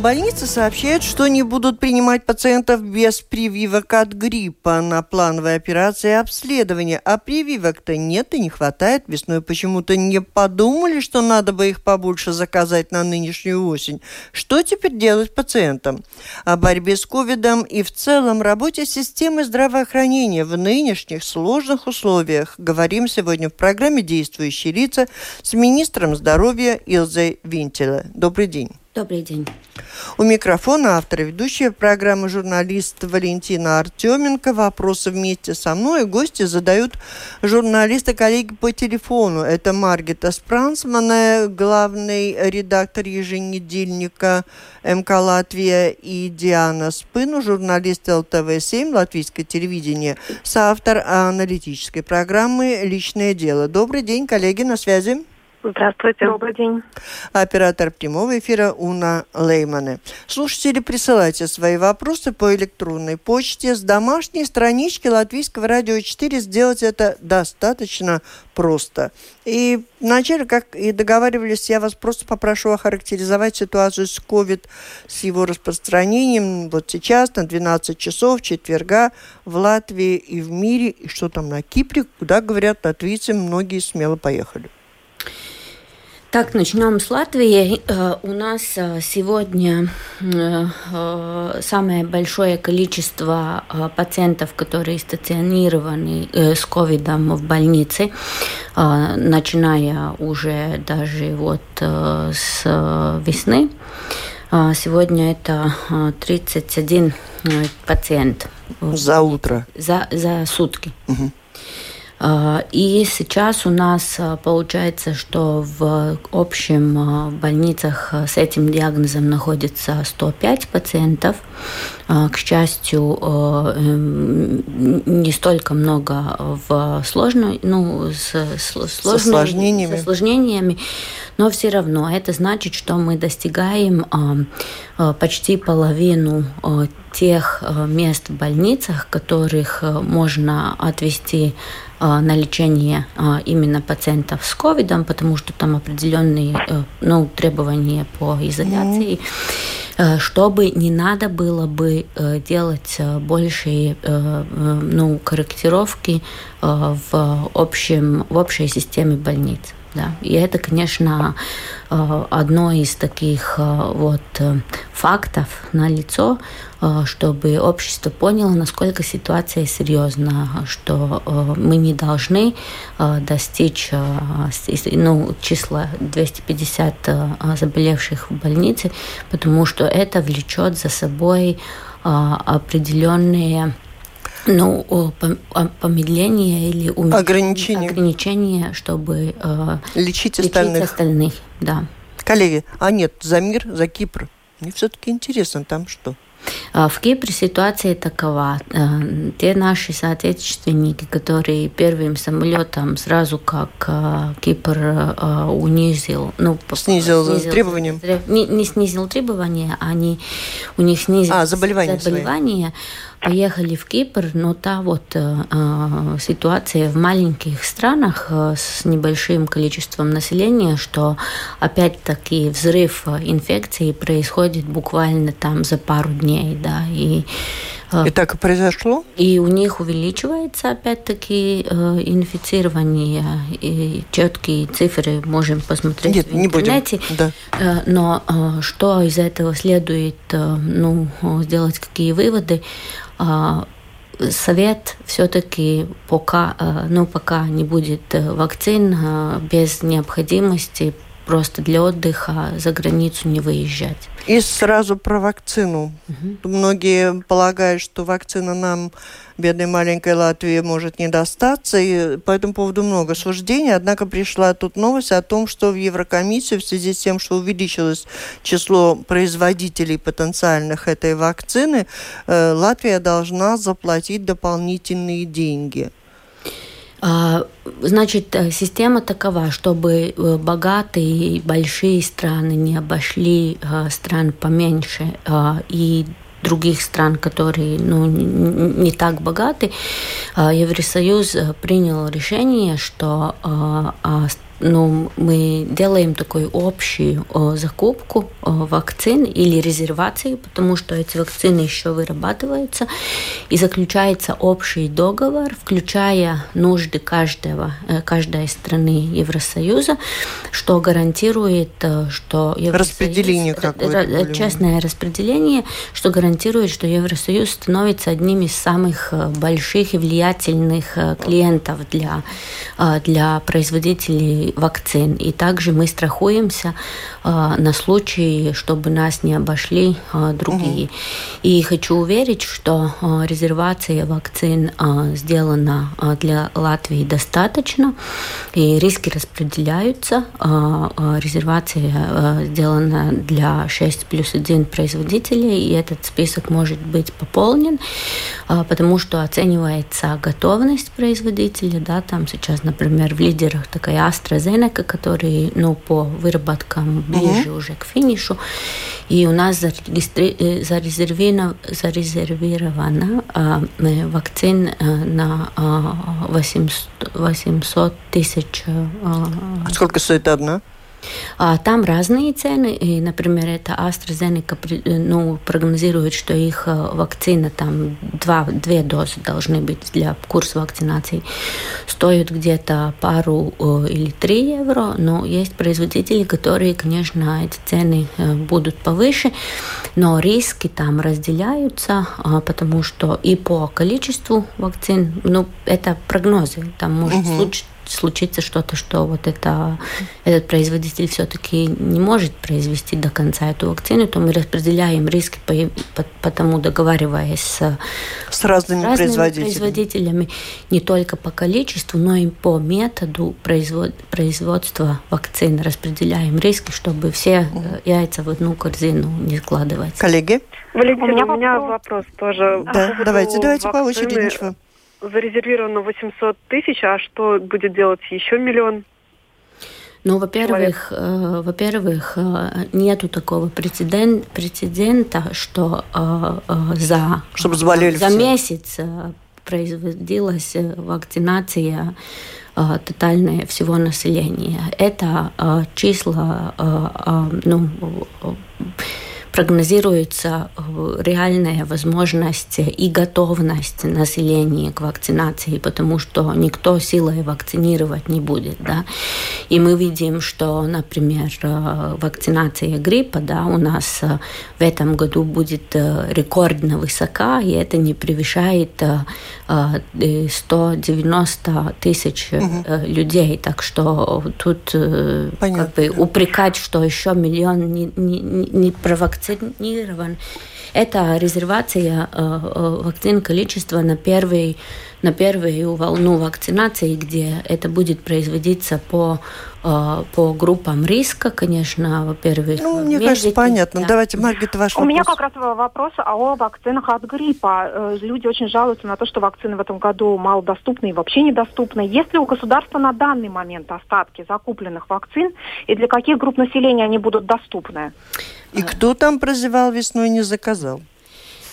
Больницы сообщают, что не будут принимать пациентов без прививок от гриппа на плановые операции и обследования. А прививок-то нет и не хватает. Весной почему-то не подумали, что надо бы их побольше заказать на нынешнюю осень. Что теперь делать пациентам? О борьбе с ковидом и в целом работе системы здравоохранения в нынешних сложных условиях говорим сегодня в программе «Действующие лица» с министром здоровья Илзой Винтеле. Добрый день. Добрый день. У микрофона автор ведущая программы журналист Валентина Артеменко. Вопросы вместе со мной. Гости задают журналисты коллеги по телефону. Это Маргита Спрансмана, главный редактор еженедельника МК Латвия и Диана Спыну, журналист ЛТВ-7, латвийское телевидение, соавтор аналитической программы «Личное дело». Добрый день, коллеги, на связи. Здравствуйте. Добрый день. Оператор прямого эфира Уна Леймане. Слушатели, присылайте свои вопросы по электронной почте. С домашней странички Латвийского радио 4 сделать это достаточно просто. И вначале, как и договаривались, я вас просто попрошу охарактеризовать ситуацию с COVID, с его распространением вот сейчас, на 12 часов, четверга, в Латвии и в мире, и что там на Кипре, куда, говорят латвийцы, многие смело поехали. Так, начнем с Латвии. Э, у нас э, сегодня э, самое большое количество пациентов, которые стационированы с ковидом в больнице, начиная уже даже вот с весны. Сегодня это 31 пациент. За утро? За, за сутки. Угу. А, и сейчас у нас а, получается, что в общем а, больницах с этим диагнозом находится 105 пациентов. К счастью, эм, не столько много в сложной, ну, с, сложными, с осложнениями. С осложнениями, но все равно это значит, что мы достигаем почти половину тех мест в больницах, которых можно отвести на лечение а, именно пациентов с ковидом, потому что там определенные э, ну, требования по изоляции, mm-hmm. чтобы не надо было бы э, делать большие ну, корректировки в, общем, в общей системе больниц. Да. И это, конечно, одно из таких вот фактов на лицо, Э, чтобы общество поняло, насколько ситуация серьезна, что э, мы не должны э, достичь ну, числа 250 заболевших в больнице, потому что это влечет за собой определенные ну, помедление или ум... ограничение. ограничение, чтобы лечить остальных. лечить остальных. Да. Коллеги, а нет, за мир, за Кипр. Мне все-таки интересно, там что? А в Кипре ситуация такова. Э, те наши соотечественники, которые первым самолетом сразу как э, Кипр э, унизил, ну, снизил, снизил требования, не, не снизил требования, они у них снизили а, заболевания, заболевания поехали в Кипр, но та вот э, ситуация в маленьких странах э, с небольшим количеством населения, что опять-таки взрыв инфекции происходит буквально там за пару дней, да, и и так и произошло? И у них увеличивается опять-таки инфицирование. И четкие цифры можем посмотреть Нет, в интернете. Не будем. Да. Но что из этого следует ну, сделать, какие выводы? А, совет все-таки пока, а, ну, пока не будет э, вакцин, а, без необходимости просто для отдыха за границу не выезжать. И сразу про вакцину. Угу. Многие полагают, что вакцина нам, бедной маленькой Латвии, может не достаться, и по этому поводу много суждений. Однако пришла тут новость о том, что в Еврокомиссию в связи с тем, что увеличилось число производителей потенциальных этой вакцины, э, Латвия должна заплатить дополнительные деньги. А, значит, э, система такова, чтобы э, богатые и большие страны не обошли э, стран поменьше и других стран, которые ну, не так богаты, Евросоюз принял решение, что ну, мы делаем такую общую о, закупку о, вакцин или резервацию, потому что эти вакцины еще вырабатываются, и заключается общий договор, включая нужды каждого, э, каждой страны Евросоюза, что гарантирует, э, что Евросоюз, распределение какое-то, честное распределение, что гарантирует, что Евросоюз становится одним из самых э, больших и влиятельных клиентов для, для производителей вакцин. И также мы страхуемся на случай, чтобы нас не обошли э, другие. Угу. И хочу уверить, что э, резервация вакцин сделана для Латвии достаточно, и риски распределяются. Резервация сделана для 6 плюс 1 производителей, и этот список может быть пополнен, потому что оценивается готовность производителя. Да, там сейчас, например, в лидерах такая AstraZeneca, которые ну, по выработкам ближе угу. уже к финишу. И у нас зарегистри... Э, зарезервирована, зарезервирована э, вакцин э, на 800, 800 тысяч. А сколько стоит одна? А, там разные цены. И, например, это AstraZeneca ну, прогнозирует, что их э, вакцина, там два, две дозы должны быть для курса вакцинации, стоят где-то пару э, или три евро. Но есть производители, которые, конечно, эти цены э, будут повыше, но риски там разделяются, а, потому что и по количеству вакцин, ну, это прогнозы, там может угу. случиться случится что-то, что вот это, этот производитель все-таки не может произвести до конца эту вакцину, то мы распределяем риски, по, по, потому договариваясь с, с разными, с разными производителями. производителями не только по количеству, но и по методу производ, производства вакцин распределяем риски, чтобы все mm. яйца в одну корзину не складывать. Коллеги? Валентина, у меня, у меня вопрос тоже. Да, давайте, давайте по очереди, ничего зарезервировано 800 тысяч, а что будет делать еще миллион? Ну, во-первых, э, во-первых, э, нету такого прецедент, прецедента, что э, э, за, Чтобы заболели за все. месяц э, производилась вакцинация э, тотальная всего населения. Это э, числа, э, э, ну, прогнозируется э, реальная возможность и готовность населения к вакцинации, потому что никто силой вакцинировать не будет. Да? И мы видим, что, например, э, вакцинация гриппа да, у нас э, в этом году будет рекордно высока, и это не превышает 190 тысяч угу. людей. Так что тут как бы, упрекать, что еще миллион не, не, не провакцинирован, вакцинирован. Это резервация э, э, вакцин количества на первый на первую волну вакцинации, где это будет производиться по, э, по группам риска, конечно, во-первых. Ну, мне медики, кажется, понятно. Да. Давайте, Маргит, ваш У вопрос. меня как раз вопрос о вакцинах от гриппа. Люди очень жалуются на то, что вакцины в этом году малодоступны и вообще недоступны. Есть ли у государства на данный момент остатки закупленных вакцин и для каких групп населения они будут доступны? И кто там прозевал весной не заказал?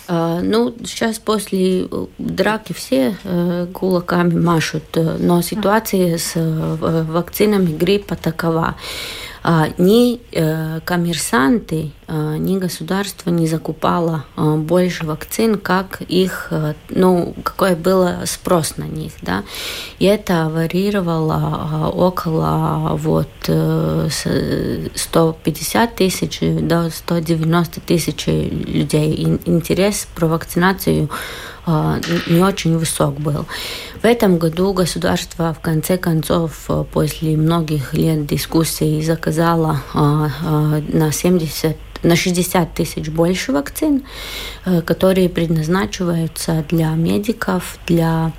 А, ну, сейчас после э, драки все э, кулаками машут, э, но ситуация с вакцинами гриппа такова. А, ни э, коммерсанты, а, ни государство не закупало а, больше вакцин, как их, э, ну, какой был спрос на них, да. И это варьировало около вот 150 тысяч до 190 тысяч людей. интерес про вакцинацию не очень высок был. В этом году государство в конце концов после многих лет дискуссий заказало на 70 на 60 тысяч больше вакцин, которые предназначиваются для медиков, для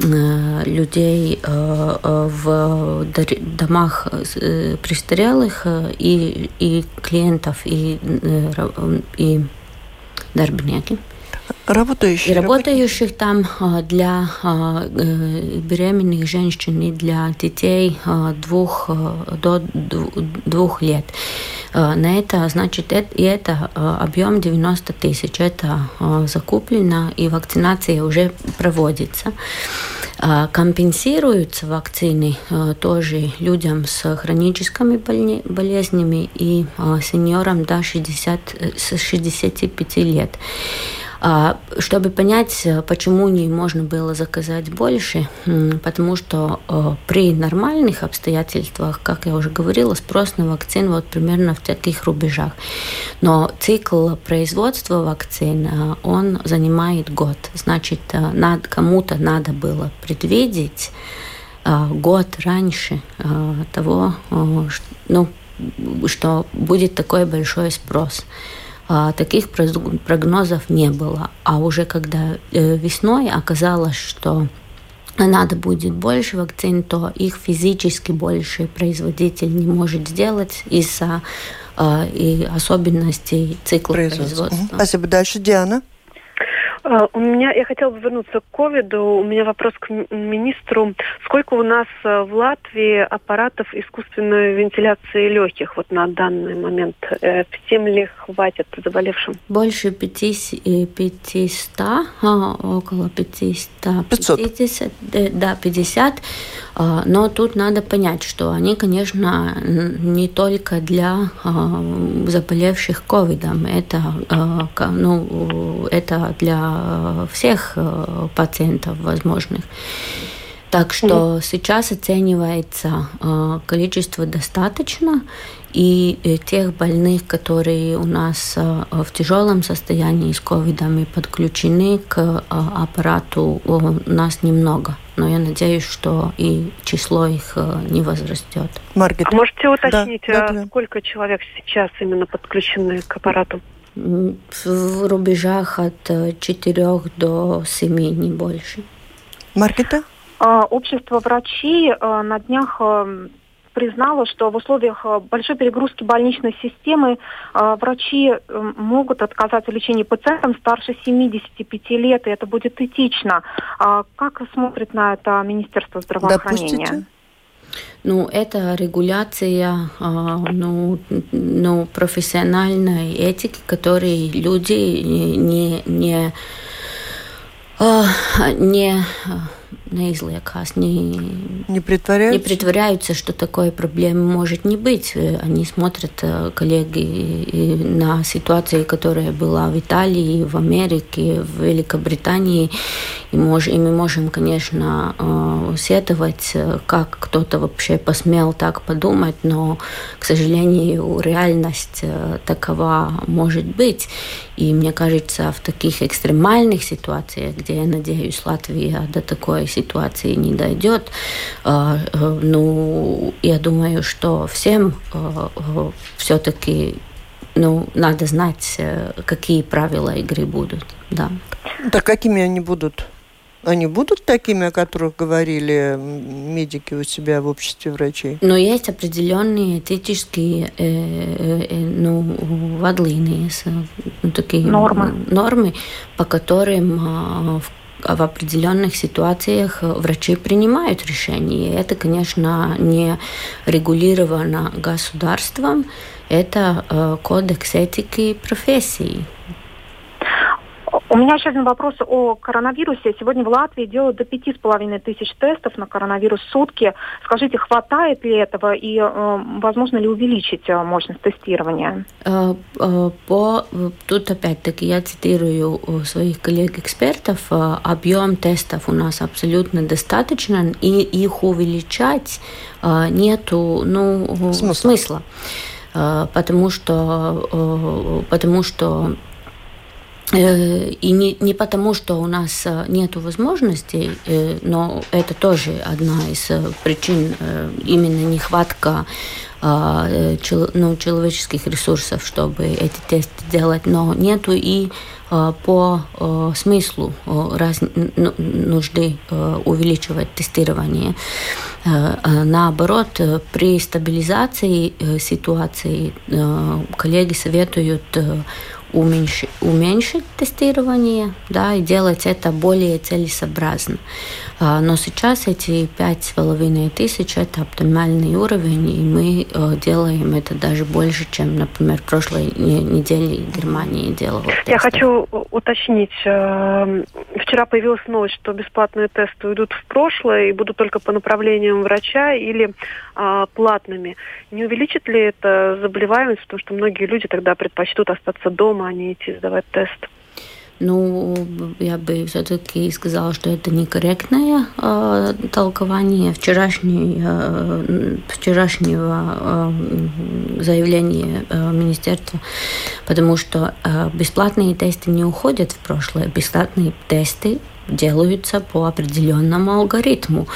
Э, людей э, э, в домах престарелых и, и клиентов, и, и дарбнеки. Работающих. И работающих там для беременных женщин и для детей двух, до двух лет. На это, значит, и это объем 90 тысяч. Это закуплено, и вакцинация уже проводится. Компенсируются вакцины тоже людям с хроническими болезнями и сеньорам до 60, 65 лет. А, чтобы понять, почему не можно было заказать больше, потому что э, при нормальных обстоятельствах, как я уже говорила, спрос на вакцин вот примерно в таких рубежах. Но цикл производства вакцин, э, он занимает год. Значит, э, кому-то надо было предвидеть год раньше того, ну, что будет такой большой спрос. А, таких прогнозов не было. А уже когда э, весной оказалось, что надо будет больше вакцин, то их физически больше производитель не может сделать из-за э, и особенностей цикла производства. производства. Спасибо. Дальше Диана. А, у меня, я хотела бы вернуться к ковиду. У меня вопрос к министру. Сколько у нас э, в Латвии аппаратов искусственной вентиляции легких вот на данный момент? Э, всем ли хватит заболевшим? Больше 500, 500 а, около 500. 500. 50, да, 50. А, но тут надо понять, что они, конечно, не только для заболевших ковидом. Это, ну, это для Э, всех э, пациентов возможных. Так что сейчас оценивается э, количество достаточно, и тех больных, которые у нас в тяжелом состоянии с ковидом и подключены к аппарату, у нас немного. Но я надеюсь, что и число их не возрастет. Маргит. А можете уточнить, да, да, сколько человек сейчас именно подключены к аппарату? В рубежах от 4 э, до 7, не больше. Маркета? А, общество врачей э, на днях э, признало, что в условиях большой перегрузки больничной системы врачи могут отказать в лечении пациентам старше 75 лет, и это будет этично. А как смотрит на это Министерство здравоохранения? Допустите? Ну, это регуляция а, ну, ну, профессиональной этики, которые люди не, не, а, не неизлиekās, не, не, притворяются? не притворяются, что такой проблемы может не быть. Они смотрят, э, коллеги, на ситуацию, которая была в Италии, в Америке, в Великобритании, и, мож, и мы можем, конечно, э, сетовать, как кто-то вообще посмел так подумать, но, к сожалению, реальность э, такова может быть. И мне кажется, в таких экстремальных ситуациях, где, я надеюсь, Латвия до такой ситуации не дойдет, а, э, ну, я думаю, что всем э, э, все-таки ну, надо знать, какие правила игры будут. Да. Так какими они будут? Они будут такими, о которых говорили медики у себя в обществе врачей? Но есть определенные этические э, э, э ну, вадлинии, ну, такие нормы. нормы, по которым э, в определенных ситуациях врачи принимают решения. Это, конечно, не регулировано государством, это э, кодекс этики профессии. У меня еще один вопрос о коронавирусе. Сегодня в Латвии делают до пяти с половиной тысяч тестов на коронавирус в сутки. Скажите, хватает ли этого и э, возможно ли увеличить э, мощность тестирования? Э, по, тут опять-таки я цитирую своих коллег-экспертов. Объем тестов у нас абсолютно достаточно, и их увеличать нету ну, смысла. смысла потому что, потому что И не, не потому, что у нас нет возможностей, но это тоже одна из причин именно нехватка ну, человеческих ресурсов, чтобы эти тесты делать, но нету и по смыслу раз, нужды увеличивать тестирование. Наоборот, при стабилизации ситуации коллеги советуют уменьшить, уменьшить тестирование да, и делать это более целесообразно. А, но сейчас эти пять с половиной тысяч – это оптимальный уровень, и мы э, делаем это даже больше, чем, например, в прошлой неделе Германия делала. Тесты. Я хочу уточнить. Э, вчера появилась новость, что бесплатные тесты уйдут в прошлое и будут только по направлениям врача или а, платными. Не увеличит ли это заболеваемость, потому что многие люди тогда предпочтут остаться дома, а не идти сдавать тест? Ну, я бы все-таки сказала, что это некорректное э, толкование вчерашней, э, вчерашнего э, заявления э, министерства, потому что э, бесплатные тесты не уходят в прошлое. Бесплатные тесты делаются по определенному алгоритму.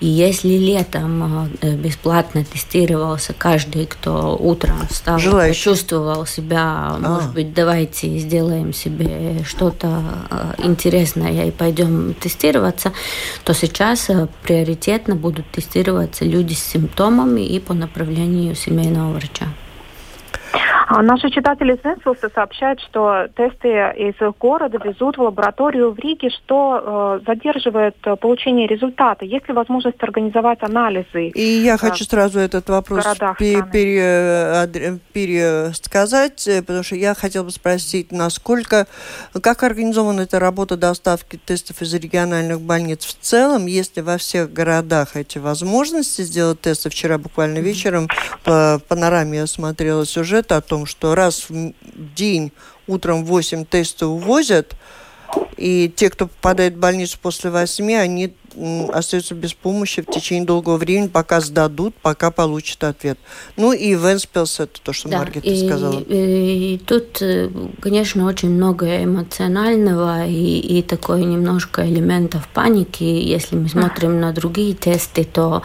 И если летом э, бесплатно тестировался каждый, кто утром встал, Желающий. почувствовал себя, а. может быть, давайте сделаем себе что-то э, интересное и пойдем тестироваться, то сейчас э, приоритетно будут тестироваться люди с симптомами и по направлению семейного врача. А наши читатели Сенсуса сообщают, что тесты из города везут в лабораторию в Риге, что э, задерживает получение результата. Есть ли возможность организовать анализы? И я хочу сразу этот вопрос пере, пере, пересказать, э, потому что я хотела бы спросить, насколько, как организована эта работа доставки тестов из региональных больниц в целом, если во всех городах эти возможности сделать тесты. Вчера буквально вечером по панораме я смотрела сюжет о том, том, что раз в день утром 8 тестов увозят, и те, кто попадает в больницу после 8, они остаются без помощи в течение долгого времени, пока сдадут, пока получат ответ. Ну и Венспилс, это то, что да, Маргита и, сказала. И, и тут, э, конечно, очень много эмоционального и, и такой немножко элементов паники. Если мы смотрим на другие тесты, то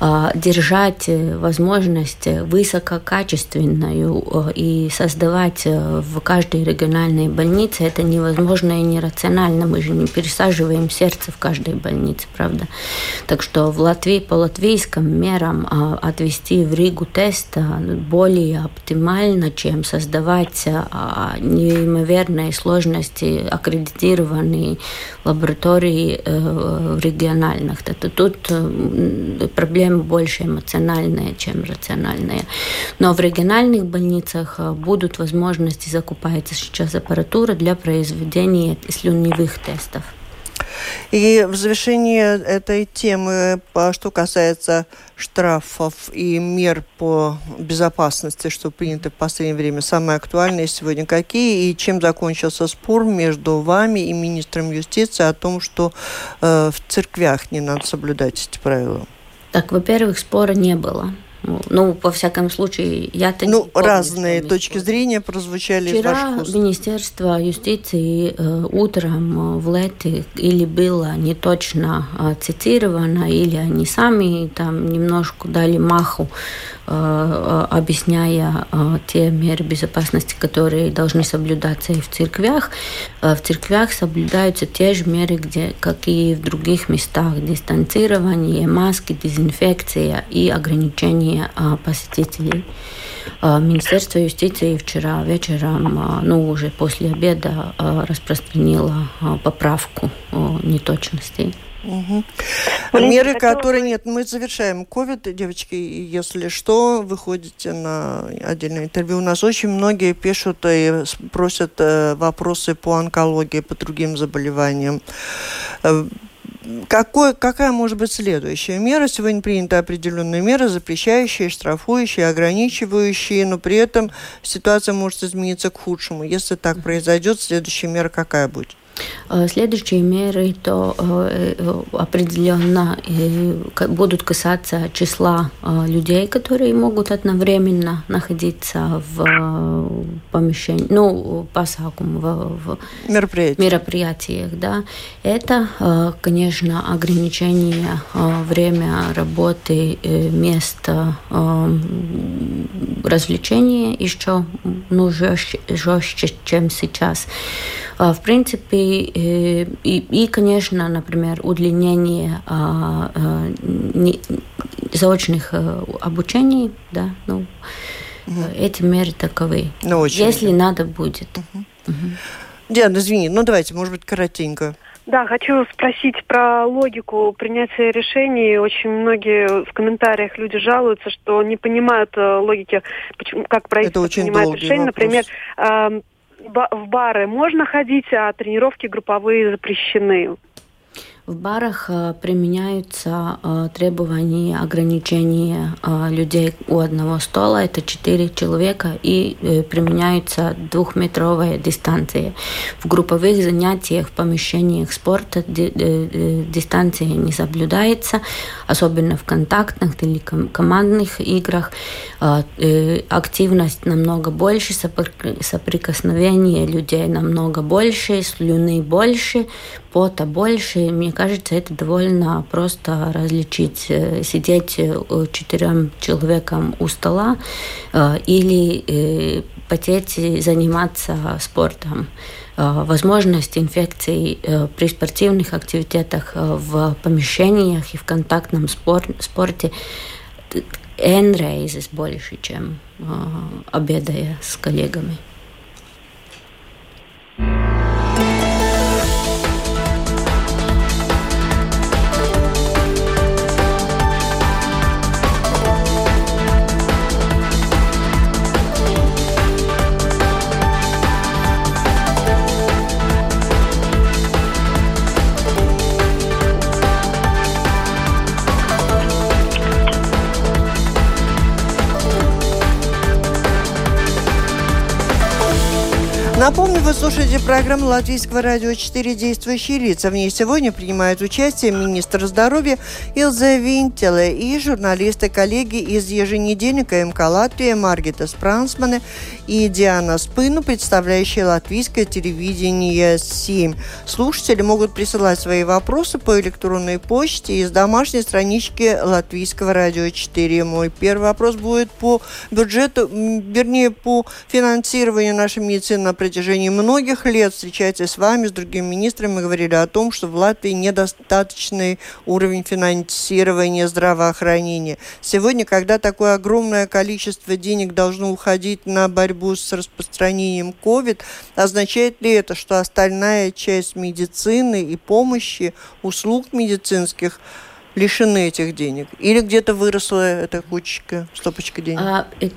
а, держать э, возможность высококачественную э, и создавать в каждой региональной больнице это невозможно и нерационально. Мы же не пересаживаем сердце в каждой больнице правда. Так что в Латвии по латвийским мерам а, отвести в Ригу тест более оптимально, чем создавать а, неимоверные сложности аккредитированные лаборатории э, региональных. Это тут э, проблемы больше эмоциональные, чем рациональные. Но в региональных больницах будут возможности закупается сейчас аппаратура для произведения слюневых тестов. И в завершении этой темы, что касается штрафов и мер по безопасности, что принято в последнее время, самые актуальные сегодня какие и чем закончился спор между вами и министром юстиции о том, что э, в церквях не надо соблюдать эти правила? Так, во-первых, спора не было. Ну, во всяком случае, я-то Ну, помню, разные точки зрения прозвучали Вчера из ваших уст. Министерство юстиции э, утром в Лете или было не точно э, цитировано, или они сами там немножко дали маху Э, объясняя э, те меры безопасности, которые должны соблюдаться и в церквях. Э, в церквях соблюдаются те же меры, где, как и в других местах. Дистанцирование, маски, дезинфекция и ограничение посетителей. Министерство юстиции вчера вечером, ну уже после обеда, распространило поправку неточностей. Угу. Меры, хотела... которые нет, мы завершаем ковид, девочки, если что, выходите на отдельное интервью. У нас очень многие пишут и просят э, вопросы по онкологии, по другим заболеваниям. Э, какой, какая может быть следующая мера? Сегодня принята определенная мера, запрещающая, штрафующая, ограничивающая, но при этом ситуация может измениться к худшему. Если так произойдет, следующая мера какая будет? Следующие меры то определенно будут касаться числа людей, которые могут одновременно находиться в помещении, ну, пасакум, в, в мероприятиях. мероприятиях, да. Это, конечно, ограничение время работы, места развлечения еще ну, жестче, жестче, чем сейчас. А, в принципе, э, и, и конечно, например, удлинение а, а, заочных э, обучений, да, ну, угу. эти меры таковы. Ну, очень Если надо будет. Угу. Угу. Диана, извини, ну давайте, может быть, коротенько. Да, хочу спросить про логику принятия решений. Очень многие в комментариях люди жалуются, что не понимают э, логики, почему, как правительство принимает решения. Например, э, в бары можно ходить, а тренировки групповые запрещены. В барах э, применяются э, требования ограничения э, людей у одного стола, это 4 человека, и применяются двухметровая дистанция. В групповых занятиях, в помещениях спорта дистанция не соблюдается, особенно в контактных или командных играх. Активность намного больше, соприкосновение людей намного больше, слюны больше, пота больше. Мне кажется, это довольно просто различить. Э, сидеть э, четырем человеком у стола э, или потеть заниматься спортом. Возможность инфекций при спортивных активитетах в помещениях и в контактном спорте N reizes больше, чем обедая с коллегами. Слушаете программу Латвийского радио 4 «Действующие лица». В ней сегодня принимают участие министр здоровья Илза Винтеле и журналисты-коллеги из еженедельника МК «Латвия» Маргита Спрансмане и Диана Спыну, представляющие латвийское телевидение 7. Слушатели могут присылать свои вопросы по электронной почте из домашней странички Латвийского радио 4. Мой первый вопрос будет по бюджету, вернее, по финансированию нашей медицины на протяжении многих лет, встречаясь с вами, с другими министрами, мы говорили о том, что в Латвии недостаточный уровень финансирования здравоохранения. Сегодня, когда такое огромное количество денег должно уходить на борьбу с распространением COVID, означает ли это, что остальная часть медицины и помощи, услуг медицинских – лишены этих денег? Или где-то выросла эта кучка, стопочка денег? А, э,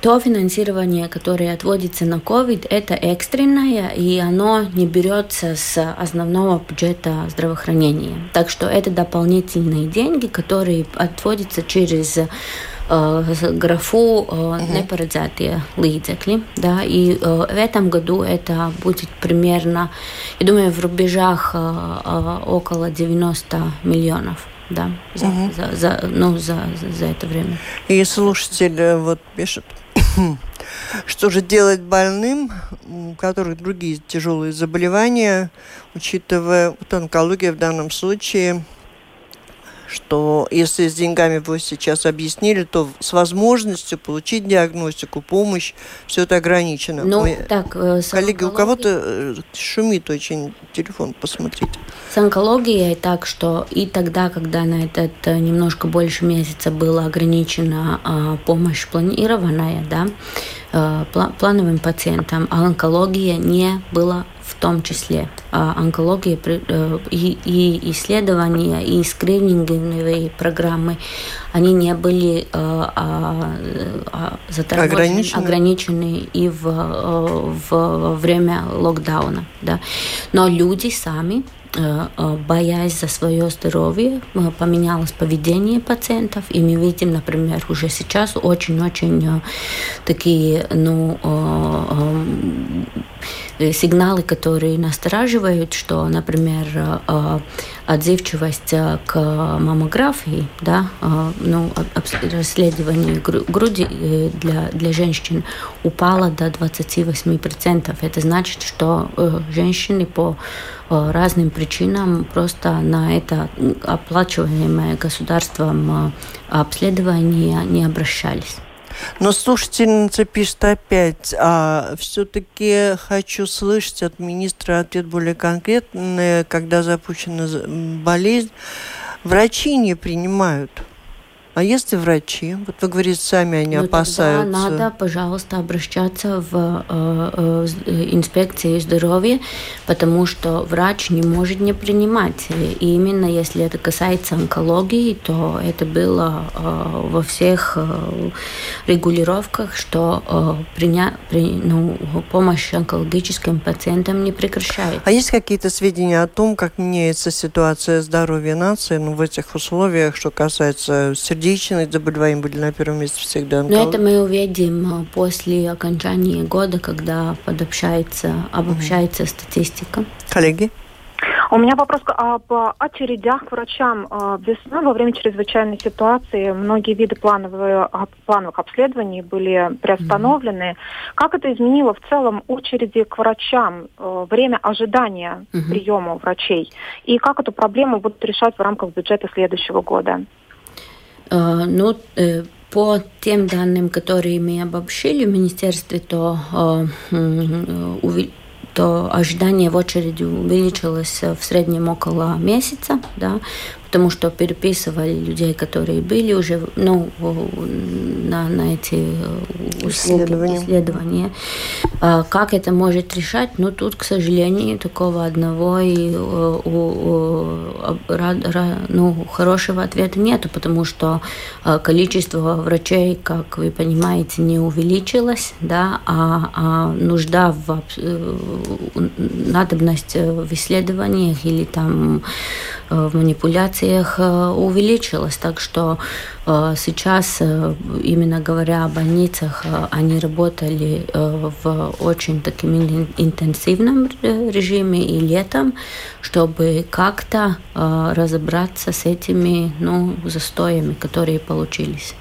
то финансирование, которое отводится на COVID, это экстренное, и оно не берется с основного бюджета здравоохранения. Так что это дополнительные деньги, которые отводятся через графу непарedzētie līdzekļi. Да, и в этом году это будет примерно, я думаю, в рубежах около 90 миллионов да, за, угу. за, за, ну, за, за, за это время. И слушатель э, вот пишет, что же делать больным, у которых другие тяжелые заболевания, учитывая вот онкология в данном случае – что если с деньгами вы сейчас объяснили, то с возможностью получить диагностику, помощь, все это ограничено. Ну, Мы... так, э, Коллеги, у кого-то э, шумит очень телефон, посмотрите. С онкологией так, что и тогда, когда на этот э, немножко больше месяца была ограничена а, помощь планированная, да, плановым пациентам, а онкология не была в том числе. А онкология э, и, и исследования, и скрининговые программы, они не были а, а, ограничены. ограничены и в, в, время локдауна. Да. Но люди сами боясь за свое здоровье, поменялось поведение пациентов, и мы видим, например, уже сейчас очень-очень такие, ну, сигналы, которые настораживают, что, например, отзывчивость к маммографии, да, ну, расследование груди для, для женщин упало до 28%. Это значит, что женщины по разным причинам просто на это оплачиваемое государством обследование не обращались. Но слушательница пишет опять, а все-таки хочу слышать от министра ответ более конкретный, когда запущена болезнь. Врачи не принимают а если врачи, вот вы говорите, сами они ну, опасаются? надо, пожалуйста, обращаться в э, э, инспекцию здоровья, потому что врач не может не принимать. И именно если это касается онкологии, то это было э, во всех э, регулировках, что э, приня, при, ну, помощь онкологическим пациентам не прекращается. А есть какие-то сведения о том, как меняется ситуация здоровья нации ну, в этих условиях, что касается сердечных сердечные заболевания были на первом месте всегда. Но это мы увидим э, после окончания года, когда подобщается, обобщается mm статистика. Коллеги? У меня вопрос об очередях к врачам. Э, весной во время чрезвычайной ситуации многие виды плановых, плановых обследований были приостановлены. Mm-hmm. Как это изменило в целом очереди к врачам, э, время ожидания mm-hmm. приема врачей? И как эту проблему будут решать в рамках бюджета следующего года? Э, ну, э, по тем данным, которые мы обобщили в министерстве, то, э, то ожидание в очереди увеличилось в среднем около месяца, да, потому что переписывали людей, которые были уже ну, на, на эти услуги, исследования. исследования. А как это может решать? Ну, тут, к сожалению, такого одного и у, у, ну, хорошего ответа нету, потому что а, количество врачей, как вы понимаете, не увеличилось, да, а, а нужда в э, надобность в исследованиях или там Э, в манипуляциях э, увеличилось. Так что э, сейчас, именно говоря о больницах, они работали в очень таким интенсивном режиме и летом, чтобы как-то разобраться с этими ну, застоями, которые получились.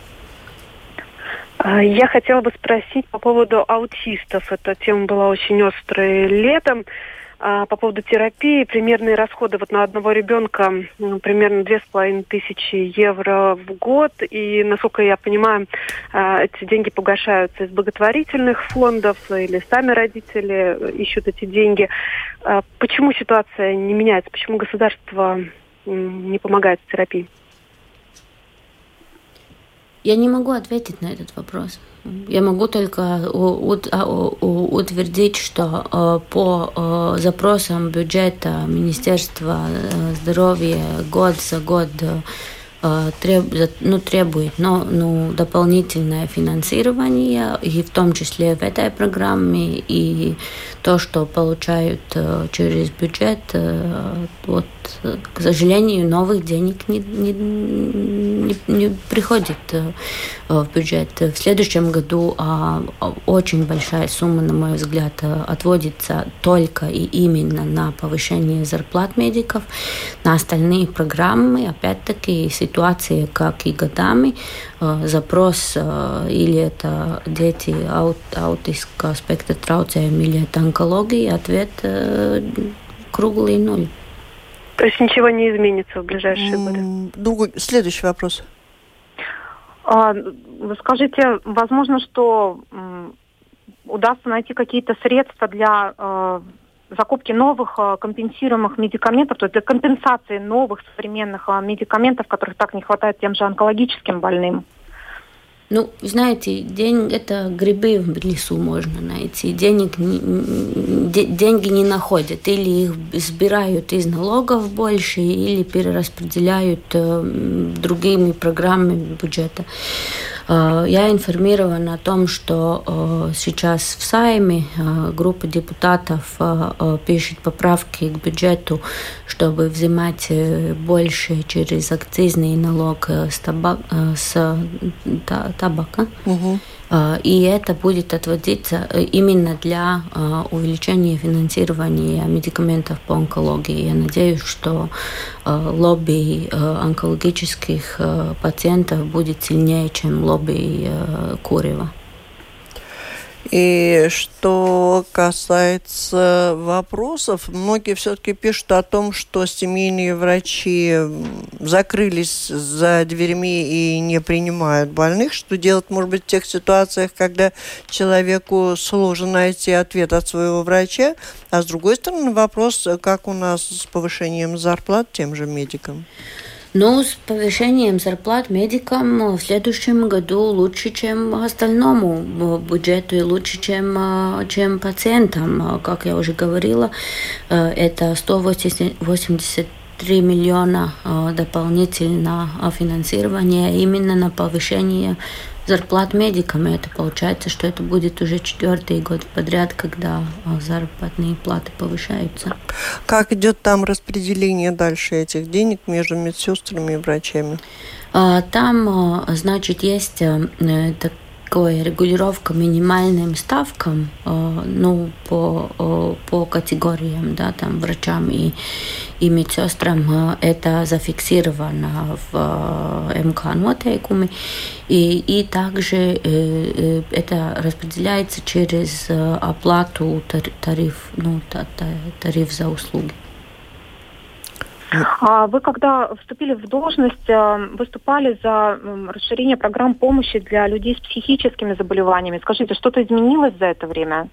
Я хотела бы спросить по поводу аутистов. Эта тема была очень острой летом. А, по поводу терапии, примерные расходы вот на одного ребенка примерно две с половиной тысячи евро в год. И, насколько я понимаю, а, эти деньги погашаются из благотворительных фондов или сами родители ищут эти деньги. А, почему ситуация не меняется? Почему государство не помогает в терапии? Я не могу ответить на этот вопрос. Я могу только а, утвердить, что а, по а, запросам бюджета Министерства э, здоровья год за год ну, требует но, ну, дополнительное финансирование, и в том числе в этой программе, и то, что получают э, через бюджет, э, вот, к сожалению, новых денег не, не, не, не приходит э, в бюджет. В следующем году а, очень большая сумма, на мой взгляд, отводится только и именно на повышение зарплат медиков. На остальные программы, опять-таки, ситуации, как и годами, запрос или это дети аут, аутистского спектра трауцējumi, или это онкология, ответ э, круглый ноль. То есть ничего не изменится в ближайшие годы? Другой, следующий вопрос. А, скажите, возможно, что удастся найти какие-то средства для э, закупки новых э, компенсируемых медикаментов, то есть для компенсации новых современных э, медикаментов, которых так не хватает тем же онкологическим больным? Ну, знаете, день это грибы в лесу можно найти. Денег не, де, деньги не находят. Или их сбирают из налогов больше, или перераспределяют э, другими программами бюджета. Э, я информирован о том, что э, сейчас в Сайме э, группа депутатов пишет поправки к бюджету, чтобы взимать больше через акцизный налог с, табак, с табака. Угу. И это будет отводиться именно для увеличения финансирования медикаментов по онкологии. Я надеюсь, что лобби онкологических пациентов будет сильнее, чем лобби курева. И что касается вопросов, многие все-таки пишут о том, что семейные врачи закрылись за дверьми и не принимают больных. Что делать, может быть, в тех ситуациях, когда человеку сложно найти ответ от своего врача? А с другой стороны, вопрос, как у нас с повышением зарплат тем же медикам? Ну, с повышением зарплат медикам в следующем году лучше, чем остальному бюджету и лучше, чем, чем пациентам. Как я уже говорила, это 183 миллиона дополнительно финансирования именно на повышение зарплат медикам. И это получается, что это будет уже четвертый год подряд, когда а, заработные платы повышаются. Как идет там распределение дальше этих денег между медсестрами и врачами? А, там, а, значит, есть э, такое регулировка минимальным ставкам, ну, по, по категориям, да, там, врачам и и медсестрам это зафиксировано в МК нотейкуме. И, и также это распределяется через оплату тариф, ну, тариф за услуги. А вы, когда вступили в должность, выступали за расширение программ помощи для людей с психическими заболеваниями. Скажите, что-то изменилось за это время?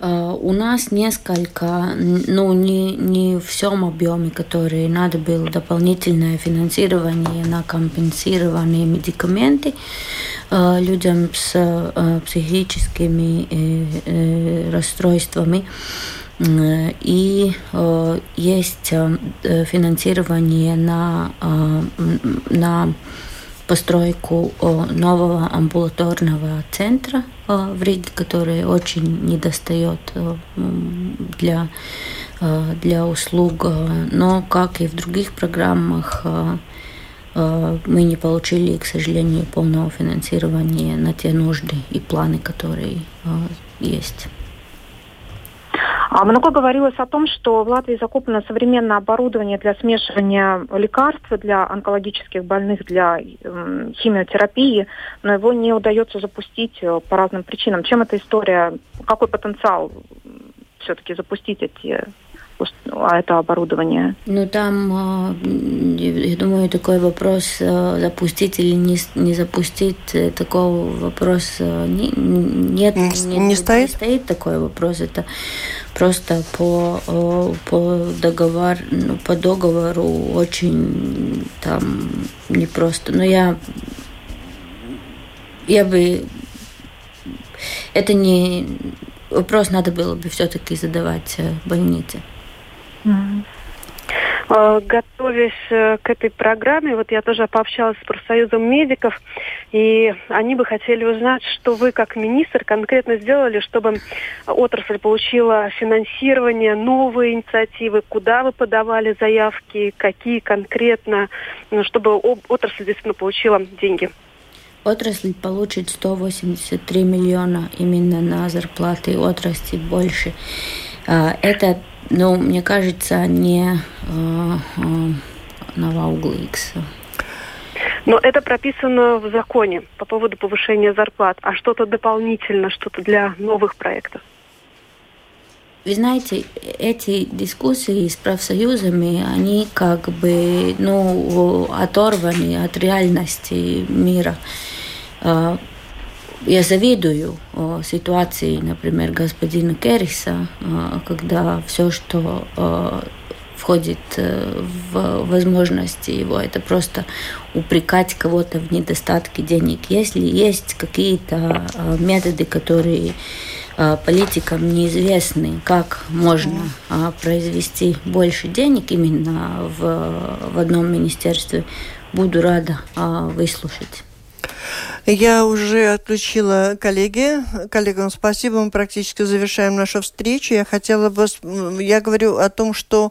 Э, у нас несколько, ну не, не в всем объеме, который надо было дополнительное финансирование на компенсированные медикаменты э, людям с э, психическими расстройствами. И есть финансирование на, на постройку нового амбулаторного центра в Риге, который очень недостает для, для услуг. Но, как и в других программах, мы не получили, к сожалению, полного финансирования на те нужды и планы, которые есть. А много говорилось о том, что в Латвии закуплено современное оборудование для смешивания лекарств для онкологических больных, для химиотерапии, но его не удается запустить э, по разным причинам. Чем эта история, какой потенциал все-таки запустить эти это оборудование? Ну, там, а, я думаю, такой вопрос а, запустить или не, не запустить, э, такого вопроса не, нет. Не, не, не стоит? Не стоит такой вопрос. Это просто по, по, договор, ну, по договору очень там непросто. Но я, я бы... Это не... Вопрос надо было бы все-таки задавать э, больнице. Э, готовясь э, к этой программе, вот я тоже пообщалась с профсоюзом медиков, и они бы хотели узнать, что вы как министр конкретно сделали, чтобы отрасль получила финансирование, новые инициативы, куда вы подавали заявки, какие конкретно, ну, чтобы отрасль действительно получила деньги. Отрасль получит 183 миллиона именно на зарплаты отрасли больше. А, это ну, мне кажется, не э, э, новоугликс. Но это прописано в законе по поводу повышения зарплат. А что-то дополнительно, что-то для новых проектов? Вы знаете, эти дискуссии с профсоюзами, они как бы ну, оторваны от реальности мира. Э, я завидую о, ситуации, например, господина Керриса, о, когда все, что о, входит э, в возможности его, это просто упрекать кого-то в недостатке денег. Если есть какие-то методы, которые политикам неизвестны, как можно произвести больше денег именно в, в одном министерстве, буду рада выслушать. Я уже отключила коллеги. Коллегам спасибо. Мы практически завершаем нашу встречу. Я хотела бы... Я говорю о том, что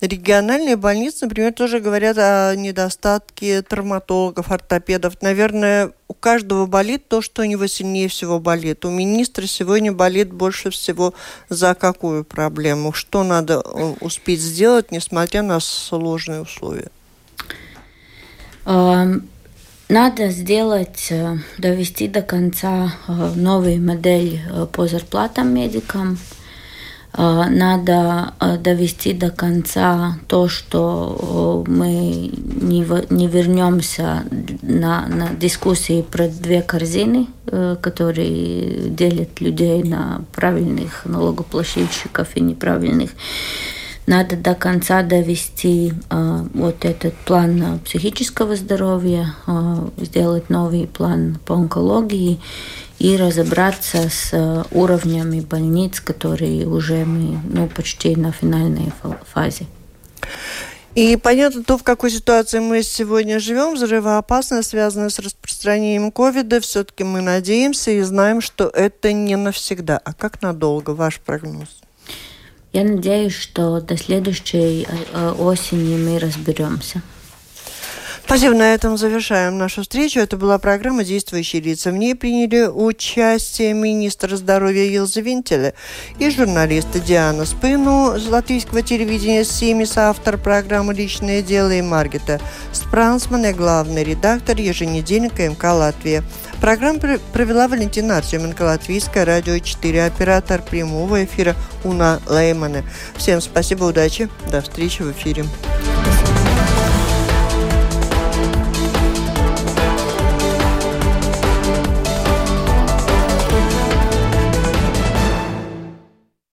Региональные больницы, например, тоже говорят о недостатке травматологов, ортопедов. Наверное, у каждого болит то, что у него сильнее всего болит. У министра сегодня болит больше всего за какую проблему? Что надо э, успеть сделать, несмотря на сложные условия? Надо сделать, э, довести до конца э, новую модель э, по зарплатам медикам. Надо довести до конца то, что мы не, не вернемся на, на дискуссии про две корзины, которые делят людей на правильных налогоплательщиков и неправильных надо до конца довести э, вот этот план психического здоровья, э, сделать новый план по онкологии и разобраться с э, уровнями больниц, которые уже мы ну, почти на финальной фазе. И понятно то, в какой ситуации мы сегодня живем, взрывоопасность, связанная с распространением ковида, все-таки мы надеемся и знаем, что это не навсегда. А как надолго, ваш прогноз? Я надеюсь, что до следующей э, э, осени мы разберемся. Спасибо. На этом завершаем нашу встречу. Это была программа «Действующие лица». В ней приняли участие министр здоровья Илза Винтеля и журналисты Диана Спыну с латвийского телевидения «Семис», автор программы «Личное дело» и Маргита Спрансман и главный редактор еженедельника МК «Латвия». Программу провела Валентина Артеменко, Латвийское радио 4, оператор прямого эфира Уна Леймана. Всем спасибо, удачи, до встречи в эфире.